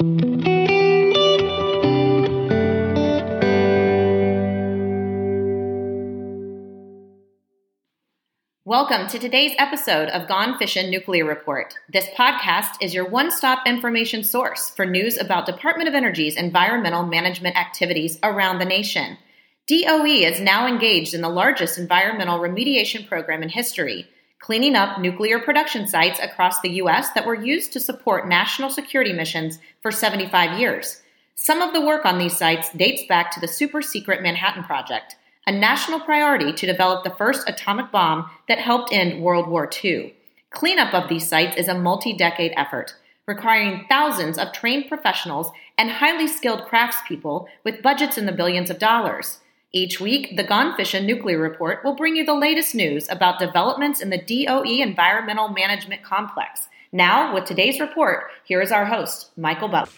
Welcome to today's episode of Gone Fission Nuclear Report. This podcast is your one stop information source for news about Department of Energy's environmental management activities around the nation. DOE is now engaged in the largest environmental remediation program in history, cleaning up nuclear production sites across the U.S. that were used to support national security missions for 75 years. Some of the work on these sites dates back to the super secret Manhattan Project a national priority to develop the first atomic bomb that helped end World War II. Cleanup of these sites is a multi decade effort, requiring thousands of trained professionals and highly skilled craftspeople with budgets in the billions of dollars. Each week, the Gone Fission Nuclear Report will bring you the latest news about developments in the DOE Environmental Management Complex. Now, with today's report, here is our host, Michael Butler.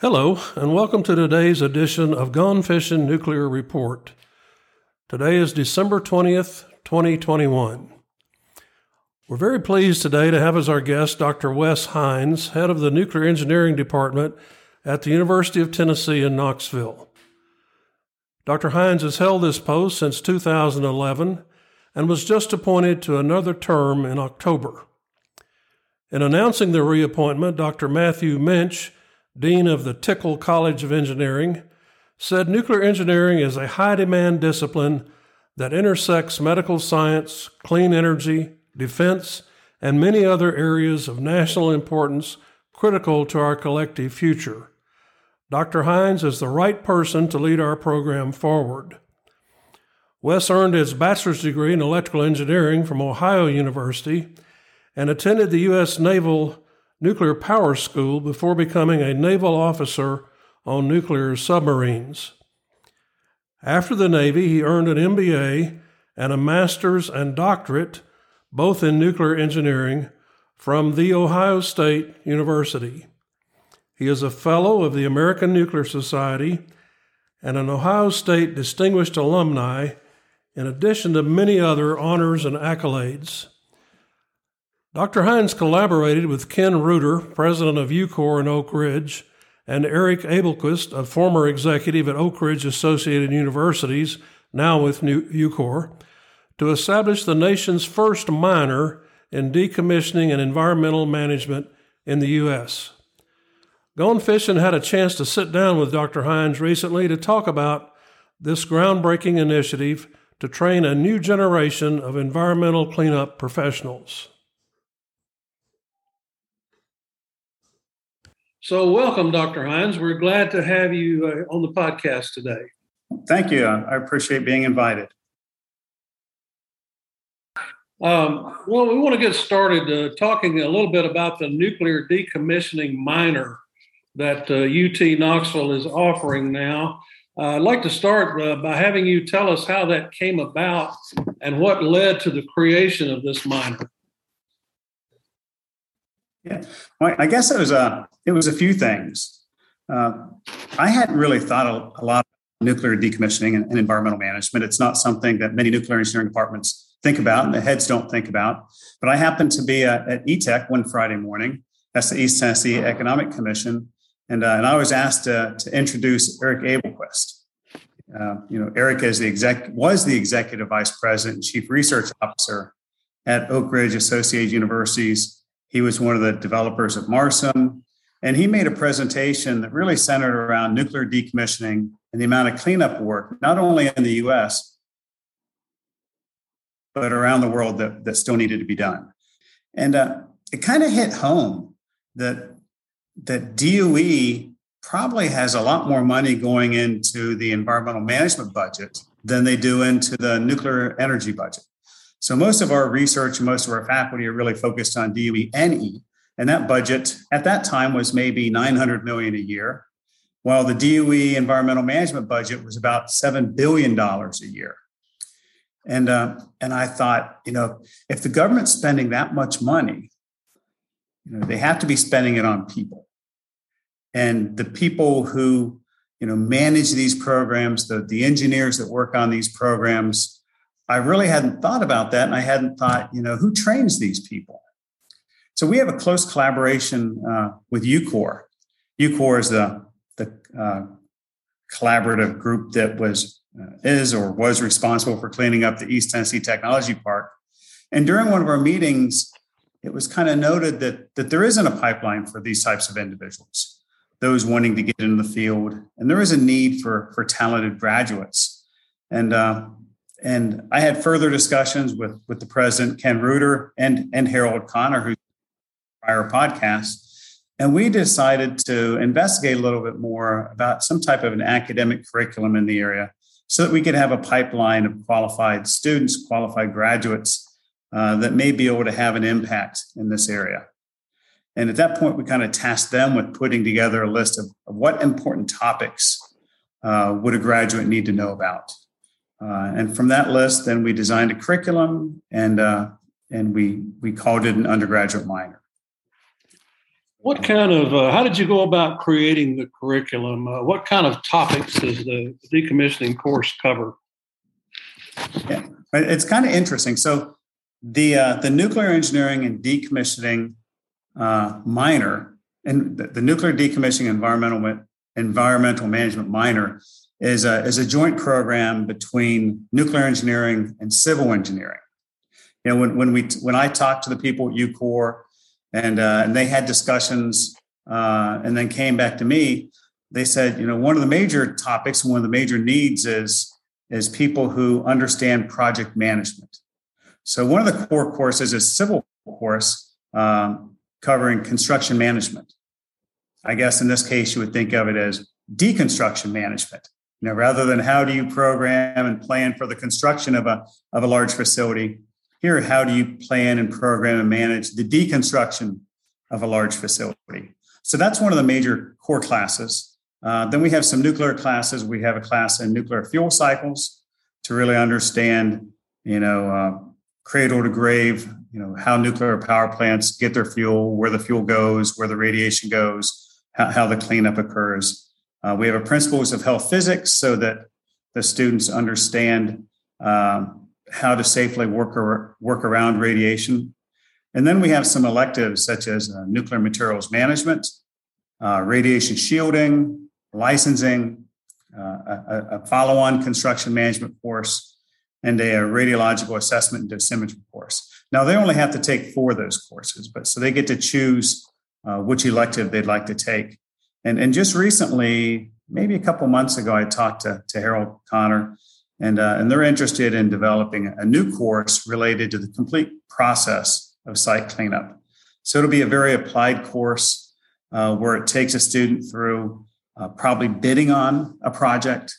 Hello, and welcome to today's edition of Gone Fission Nuclear Report. Today is December 20th, 2021. We're very pleased today to have as our guest Dr. Wes Hines, head of the Nuclear Engineering Department at the University of Tennessee in Knoxville. Dr. Hines has held this post since 2011 and was just appointed to another term in October. In announcing the reappointment, Dr. Matthew Mench Dean of the Tickle College of Engineering, said nuclear engineering is a high demand discipline that intersects medical science, clean energy, defense, and many other areas of national importance critical to our collective future. Dr. Hines is the right person to lead our program forward. Wes earned his bachelor's degree in electrical engineering from Ohio University and attended the U.S. Naval nuclear power school before becoming a naval officer on nuclear submarines. After the Navy, he earned an MBA and a master's and doctorate, both in nuclear engineering, from The Ohio State University. He is a fellow of the American Nuclear Society and an Ohio State Distinguished Alumni, in addition to many other honors and accolades. Dr. Hines collaborated with Ken Rueter, president of UCOR in Oak Ridge, and Eric Abelquist, a former executive at Oak Ridge Associated Universities, now with UCOR, to establish the nation's first minor in decommissioning and environmental management in the U.S. Gone Fission had a chance to sit down with Dr. Hines recently to talk about this groundbreaking initiative to train a new generation of environmental cleanup professionals. So, welcome, Dr. Hines. We're glad to have you uh, on the podcast today. Thank you. I appreciate being invited. Um, well, we want to get started uh, talking a little bit about the nuclear decommissioning minor that uh, UT Knoxville is offering now. Uh, I'd like to start uh, by having you tell us how that came about and what led to the creation of this minor. Yeah, well, I guess it was a it was a few things. Uh, I hadn't really thought a, a lot of nuclear decommissioning and, and, environmental management. It's not something that many nuclear engineering departments think about, and the heads don't think about. But I happened to be uh, at ETEC one Friday morning. That's the East Tennessee Economic Commission, and uh, and I was asked to, to introduce Eric Abelquist. Uh, you know, Eric is the exec was the executive vice president and chief research officer at Oak Ridge Associated Universities he was one of the developers of MARSSIM, and he made a presentation that really centered around nuclear decommissioning and the amount of cleanup work, not only in the US, but around the world that, that still needed to be done. And uh, it kind of hit home that, that DOE probably has a lot more money going into the environmental management budget than they do into the nuclear energy budget. So most of our research most of our faculty are really focused on DOE and E. And that budget at that time was maybe 900 million a year, while the DOE environmental management budget was about $7 billion a year. And, uh, and I thought, you know, if the government's spending that much money, you know, they have to be spending it on people. And the people who, you know, manage these programs, the, the engineers that work on these programs, I really hadn't thought about that. And I hadn't thought, you know, who trains these people? So we have a close collaboration uh, with UCOR. UCOR is the, the uh, collaborative group that was uh, is or was responsible for cleaning up the East Tennessee Technology Park. And during one of our meetings, it was kind of noted that, that there isn't a pipeline for these types of individuals, those wanting to get into the field, and there is a need for, for talented graduates. And uh, and I had further discussions with with the president, Ken Rueter, and and Harold Connor, who prior podcast, and we decided to investigate a little bit more about some type of an academic curriculum in the area, so that we could have a pipeline of qualified students, qualified graduates uh, that may be able to have an impact in this area. And at that point, we kind of tasked them with putting together a list of, of what important topics uh, would a graduate need to know about. Uh, and from that list, then we designed a curriculum and uh, and we we called it an undergraduate minor. What kind of uh, how did you go about creating the curriculum? Uh, what kind of topics does the decommissioning course cover? Yeah, it's kind of interesting. So the uh, the nuclear engineering and decommissioning uh, minor and the, the, nuclear decommissioning environmental environmental management minor is a, is a joint program between nuclear engineering and civil engineering. You know, when, when we when I talked to the people at UCOR and uh, and they had discussions uh, and then came back to me, they said, you know, one of the major topics, one of the major needs is is people who understand project management. So one of the core courses is civil course um, covering construction management. I guess in this case, you would think of it as deconstruction management. You know rather than how do you program and plan for the construction of a of a large facility here how do you plan and program and manage the deconstruction of a large facility? So that's one of the major core classes. Uh, then we have some nuclear classes. We have a class in nuclear fuel cycles to really understand you know uh, cradle to grave you know how nuclear power plants get their fuel where the fuel goes where the radiation goes how, how the cleanup occurs uh, we have a principles of health physics so that the students understand um, how to safely work, ar- work around radiation. And then we have some electives such as uh, nuclear materials management, uh, radiation shielding, licensing, uh, a, a follow on construction management course, and a, radiological assessment and dosimetry course. Now, they only have to take four of those courses, but so they get to choose uh, which elective they'd like to take. And, and just recently, maybe a couple months ago, I talked to, to Harold Connor, and, uh, and they're interested in developing a new course related to the complete process of site cleanup. So it'll be a very applied course uh, where it takes a student through uh, probably bidding on a project.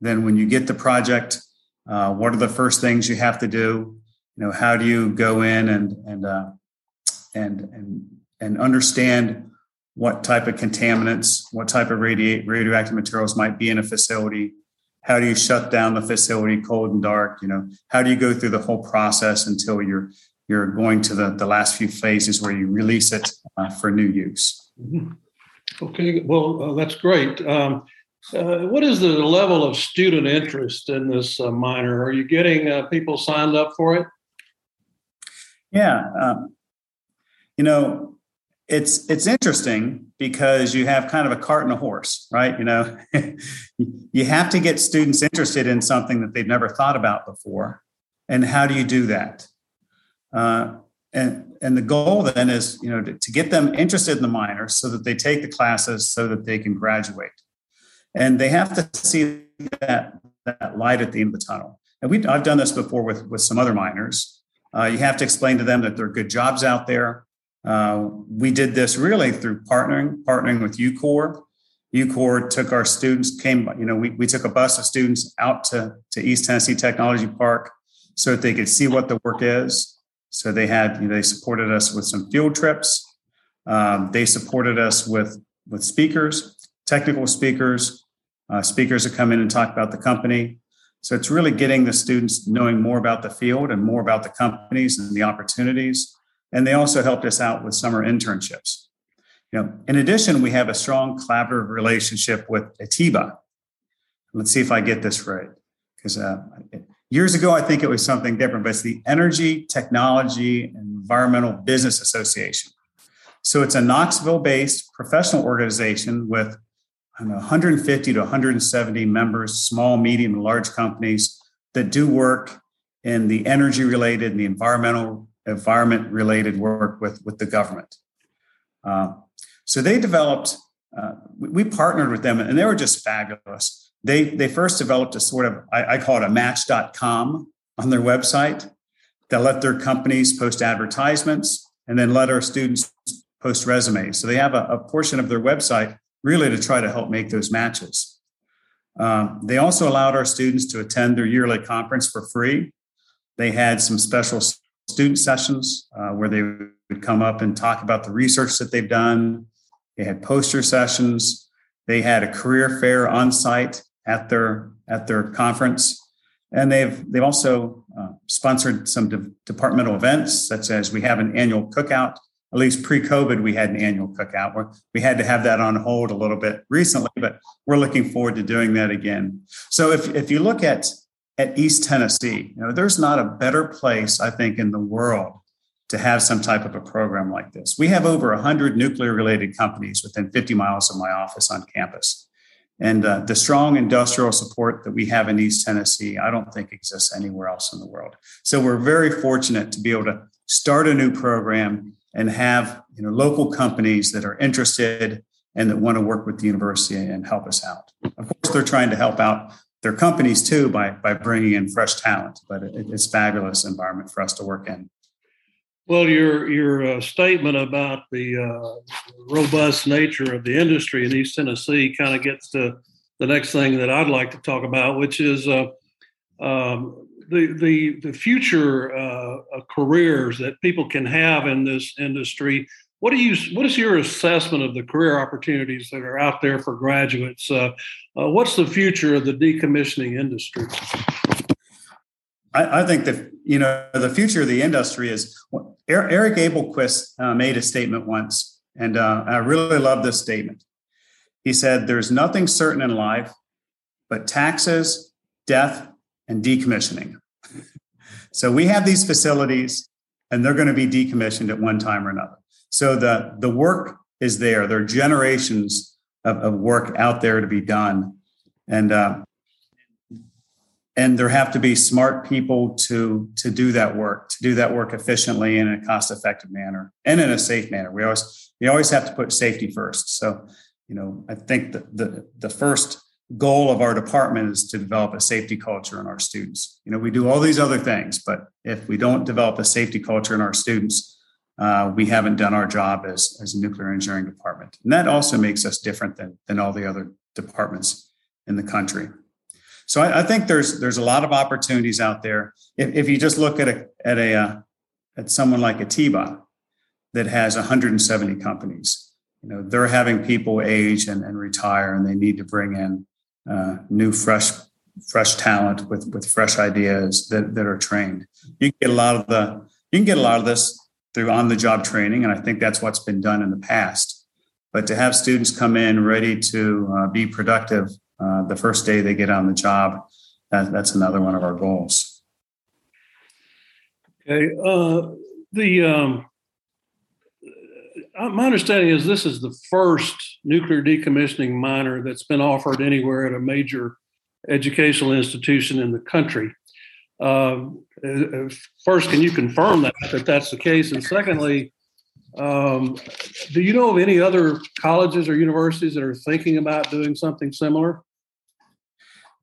Then, when you get the project, uh, what are the first things you have to do? You know, how do you go in and and uh, and and and understand what type of contaminants, what type of radi- radioactive materials might be in a facility. How do you shut down the facility cold and dark? You know, how do you go through the whole process until you're you're going to the, the last few phases where you release it uh, for new use? Mm-hmm. Okay, well, uh, that's great. Um, uh, what is the level of student interest in this uh, minor? Are you getting uh, people signed up for it? Yeah, um, you know, it's it's interesting because you have kind of a cart and a horse right you know you have to get students interested in something that they've never thought about before and how do you do that uh, and and the goal then is you know to, to, get them interested in the minor so that they take the classes so that they can graduate and they have to see that that light at the end of the tunnel and we i've done this before with with some other minors. uh, you have to explain to them that there are good jobs out there uh, we did this really through partnering, partnering with UCOR. UCOR took our students, came, you know, we, we took a bus of students out to, to East Tennessee Technology Park so that they could see what the work is. So they had, you know, they supported us with some field trips. Um, they supported us with, with speakers, technical speakers, uh, speakers that come in and talk about the company. So it's really getting the students knowing more about the field and more about the companies and the opportunities and they also helped us out with summer internships. You know, in addition, we have a strong collaborative relationship with ETEBA. Let's see if I get this right, because uh, years ago, I think it was something different, but it's the Energy Technology and Environmental Business Association. So it's a Knoxville based professional organization with know, 150 to 170 members, small, medium, and large companies that do work in the energy related and the environmental environment related work with, with the government. Uh, so they developed, uh, we partnered with them and they were just fabulous. They, they first developed a sort of, I, I call it a match.com on their website that let their companies post advertisements and then let our students post resumes. So they have a, a portion of their website really to try to help make those matches. Um, they also allowed our students to attend their yearly conference for free. They had some special student sessions uh, where they would come up and talk about the research that they've done. They had poster sessions. They had a career fair on site at their at their conference, and they've they've also uh, sponsored some de- departmental events, such as we have an annual cookout at least pre-COVID, we had an annual cookout where we had to have that on hold a little bit recently, but we're looking forward to doing that again. So if, if you look at at East Tennessee, you know, there's not a better place, I think, in the world to have some type of a program like this. We have over 100 nuclear related companies within 50 miles of my office on campus. And uh, the strong industrial support that we have in East Tennessee, I don't think exists anywhere else in the world. So we're very fortunate to be able to start a new program and have you know local companies that are interested and that want to work with the university and help us out. Of course, they're trying to help out their companies too by by bringing in fresh talent. But it, it's fabulous environment for us to work in. Well, your your uh, statement about the uh, robust nature of the industry in East Tennessee kind of gets to the next thing that I'd like to talk about, which is uh, um, the the the future uh, careers that people can have in this industry. What do you? What is your assessment of the career opportunities that are out there for graduates? Uh, uh, what's the future of the decommissioning industry? I, I, think that you know the future of the industry is. Eric Abelquist uh, made a statement once, and uh, I really love this statement. He said, "There's nothing certain in life, but taxes, death, and decommissioning. so we have these facilities and they're going to be decommissioned at one time or another. So the, the work is there. There are generations of, of work out there to be done. And uh, and there have to be smart people to to do that work to do that work efficiently in a cost effective manner and in a safe manner we always we always have to put safety first so you know i think the the, the first goal of our department is to develop a safety culture in our students. You know, we do all these other things, but if we don't develop a safety culture in our students, uh, we haven't done our job as, as a nuclear engineering department. And that also makes us different than, than all the other departments in the country. So I, I think there's there's a lot of opportunities out there. If, if you just look at a at a uh, at someone like ETEBA that has 170 companies, you know they're having people age and, and retire, and they need to bring in uh, new, fresh, fresh talent with with fresh ideas that that are trained. You can get a lot of the you can get a lot of this through on the job training, and I think that's what's been done in the past. But to have students come in ready to uh, be productive uh, the first day they get on the job, that, that's another one of our goals. Okay, uh, the um, my understanding is this is the first nuclear decommissioning minor that's been offered anywhere at a major educational institution in the country. Um, uh, first, can you confirm that that that's the case? And secondly, um, do you know of any other colleges or universities that are thinking about doing something similar?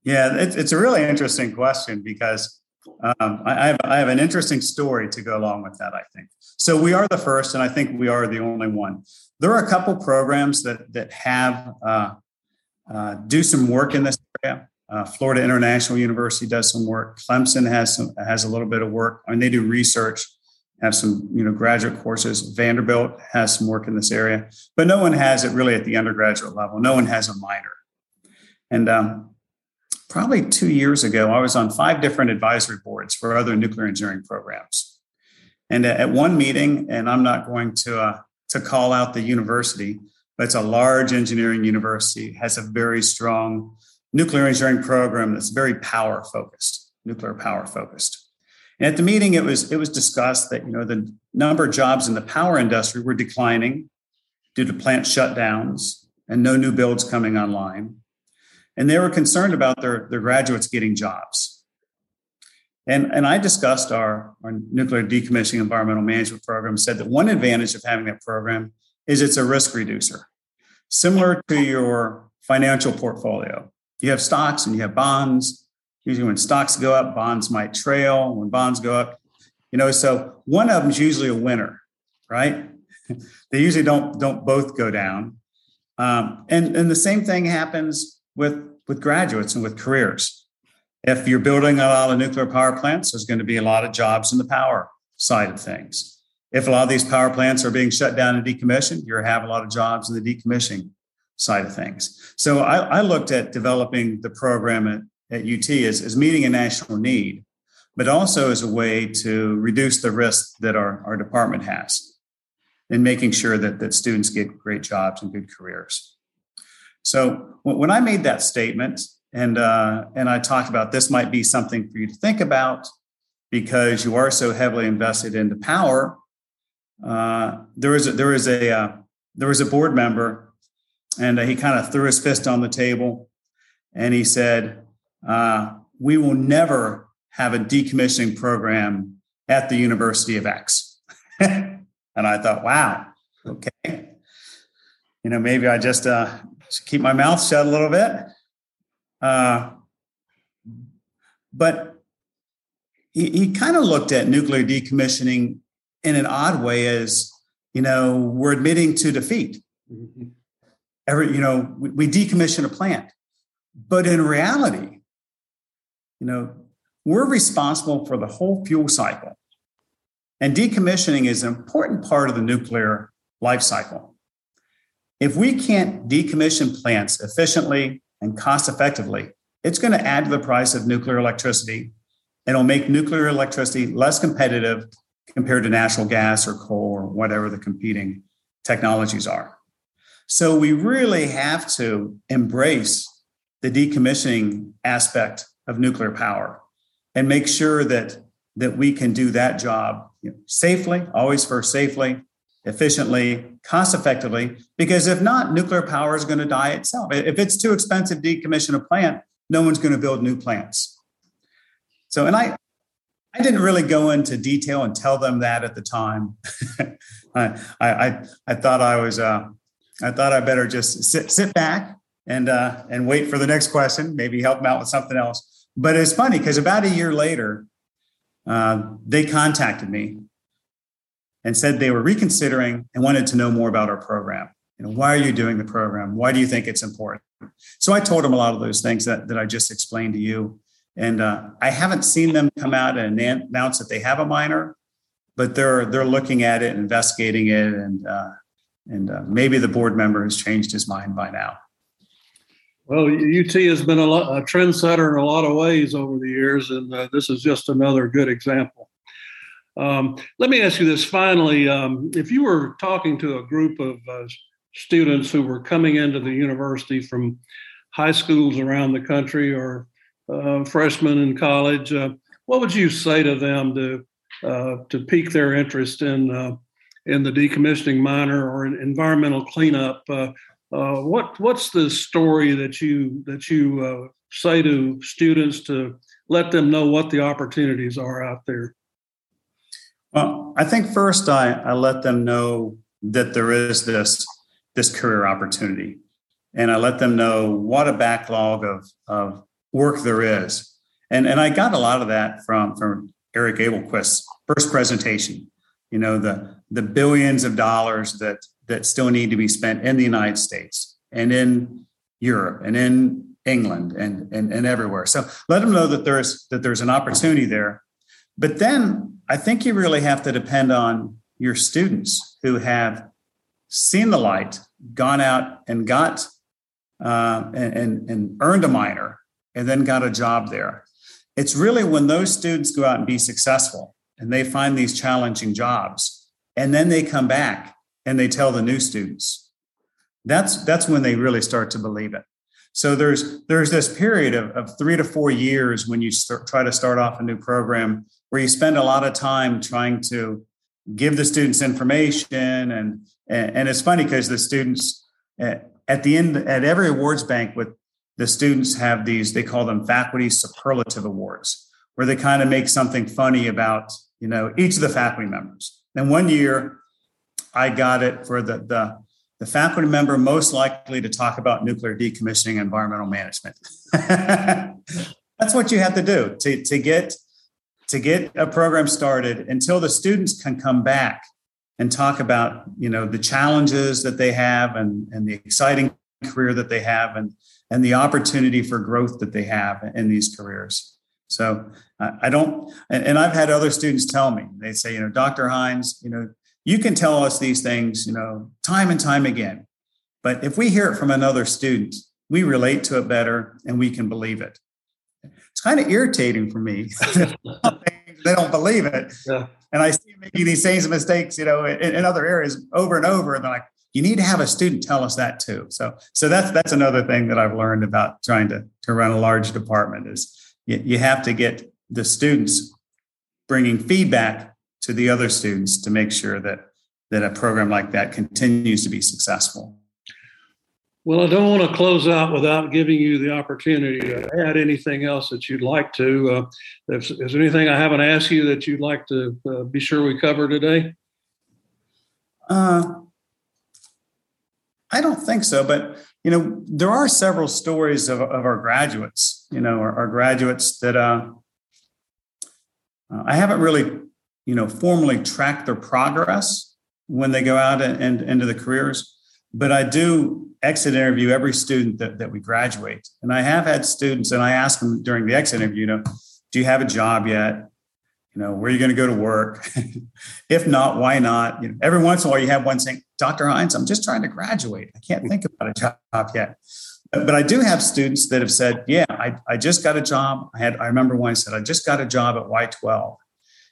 Yeah, it's, it's a really interesting question because um, I, have, I have an interesting story to go along with that, I think. So we are the first, and I think we are the only one. There are a couple programs that, that have uh, uh, do some work in this area. Uh, Florida International University does some work. Clemson has some, has a little bit of work. I mean, they do research, have some you know graduate courses. Vanderbilt has some work in this area, but no one has it really at the undergraduate level. No one has a minor. And um, probably two years ago, I was on five different advisory boards for other nuclear engineering programs. And at one meeting, and I'm not going to uh, to call out the university, but it's a large engineering university, has a very strong nuclear engineering program that's very power focused. nuclear power focused. And at the meeting, it was it was discussed that you know the number of jobs in the power industry were declining due to plant shutdowns and no new builds coming online. And they were concerned about their, their graduates getting jobs. And, and I discussed our, our nuclear decommissioning environmental management program, said that one advantage of having that program is it's a risk reducer. Similar to your financial portfolio, you have stocks and you have bonds. Usually, when stocks go up, bonds might trail. When bonds go up, you know, so one of them is usually a winner, right? they usually don't don't both go down. Um, and and the same thing happens with with graduates and with careers. If you're building a lot of nuclear power plants, there's going to be a lot of jobs in the power side of things. If a lot of these power plants are being shut down and decommissioned, you're have a lot of jobs in the decommissioning side of things. So I, I looked at developing the program at, at UT as, as meeting a national need, but also as a way to reduce the risk that our, our department has in making sure that, that students get great jobs and good careers. So when I made that statement and uh, and I talked about this might be something for you to think about because you are so heavily invested into power, uh, there was a, there was a uh, there was a board member, and he kind of threw his fist on the table, and he said, uh, "We will never have a decommissioning program at the University of X." and I thought, "Wow, okay." You know, maybe I just uh, keep my mouth shut a little bit. Uh, but he, he kind of looked at nuclear decommissioning in an odd way as, you know, we're admitting to defeat. Mm-hmm. Every, you know, we, we decommission a plant. But in reality, you know, we're responsible for the whole fuel cycle. And decommissioning is an important part of the nuclear life cycle. If we can't decommission plants efficiently and cost effectively, it's going to add to the price of nuclear electricity and it'll make nuclear electricity less competitive compared to natural gas or coal or whatever the competing technologies are. So we really have to embrace the decommissioning aspect of nuclear power and make sure that that we can do that job you know, safely, always first safely, efficiently, cost effectively, because if not, nuclear power is going to die itself. If it's too expensive to decommission a plant, no one's going to build new plants. So, and I, I didn't really go into detail and tell them that at the time. I, I, I thought I was, uh, I thought I better just sit, sit back and, uh, and wait for the next question, maybe help them out with something else. But it's funny because about a year later, uh, they contacted me and said they were reconsidering and wanted to know more about our program. You know, why are you doing the program? Why do you think it's important? So I told them a lot of those things that, that I just explained to you. And uh, I haven't seen them come out and announce that they have a minor, but they're they're looking at it, investigating it, and uh, and uh, maybe the board member has changed his mind by now. Well, UT has been a, lot, a trendsetter in a lot of ways over the years, and uh, this is just another good example. Um, let me ask you this finally. Um, if you were talking to a group of uh, students who were coming into the university from high schools around the country or uh, freshmen in college, uh, what would you say to them to uh, to pique their interest in uh, in the decommissioning minor or environmental cleanup? Uh, what what's the story that you that you say to students to let them know what the opportunities are out there? Well, I think first I, I let them know that there is this this career opportunity, and I let them know what a backlog of of work there is, and and I got a lot of that from from Eric Abelquist's first presentation. You know the the billions of dollars that that still need to be spent in the United States and in Europe and in England and and, and everywhere. So let them know that there's that there's an opportunity there but then I think you really have to depend on your students who have seen the light, gone out and got uh, and, and, and earned a minor, and then got a job there. It's really when those students go out and be successful and they find these challenging jobs, and then they come back and they tell the new students. That's that's when they really start to believe it. So there's there's this period of, of three to four years when you start, try to start off a new program where you spend a lot of time trying to give the students information and and, it's funny because the students at, the end at every awards banquet the students have these they call them faculty superlative awards where they kind of make something funny about you know each of the faculty members and one year i got it for the the the faculty member most likely to talk about nuclear decommissioning environmental management. That's what you have to do to, to get to get a program started until the students can come back and talk about you know the challenges that they have and, and the exciting career that they have and and the opportunity for growth that they have in these careers. So I don't, and, and I've had other students tell me, they say, you know, Dr. Hines, you know, you can tell us these things, you know, time and time again. But if we hear it from another student, we relate to it better and we can believe it. It's kind of irritating for me. they don't believe it. Yeah. And I see making these same mistakes, you know, in, in, other areas over and over. And they're like, you need to have a student tell us that too. So, so that's that's another thing that I've learned about trying to to run a large department is you, you have to get the students bringing feedback to the other students to make sure that that a program like that continues to be successful. Well, I don't want to close out without giving you the opportunity to add anything else that you'd like to. Uh, if, is there anything I haven't asked you that you'd like to uh, be sure we cover today? Uh, I don't think so, but you know, there are several stories of, of our graduates. You know, our, our graduates that uh, uh I haven't really you know, formally tracked their progress when they go out and, and into the careers. But I do exit interview every student that, that we graduate. And I have had students, and I ask them during the exit interview, you know, do you have a job yet? You know, where are you going to go to work? if not, why not? You know, every once in a while you have one saying, Dr. Hines, I'm just trying to graduate. I can't think about a job yet. But I do have students that have said, yeah, I, I just got a job. I had, I remember one said, I just got a job at Y12.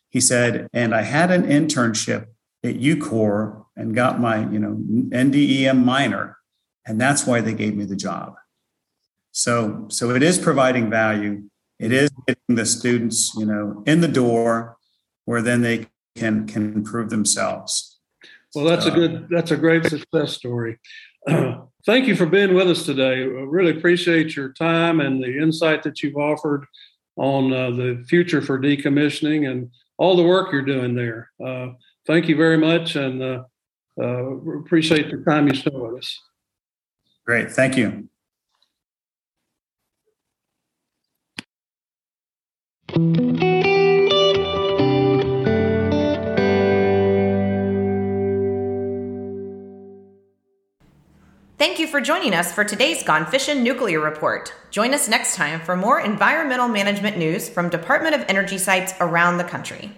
He said, and I had an internship at UCOR and got my, you know, NDEM minor, and that's why they gave me the job. So, so it is providing value. It is getting the students, you know, in the door where then they can can improve themselves. Well, that's a good, that's a great success story. thank you for being with us today. I really appreciate your time and the insight that you've offered on uh, the future for decommissioning and all the work you're doing there. Uh, thank you very much, and uh, uh, appreciate the time you spent with us. Great, thank you. Thank you for joining us for today's Gone Fission Nuclear Report. Join us next time for more environmental management news from Department of Energy sites around the country.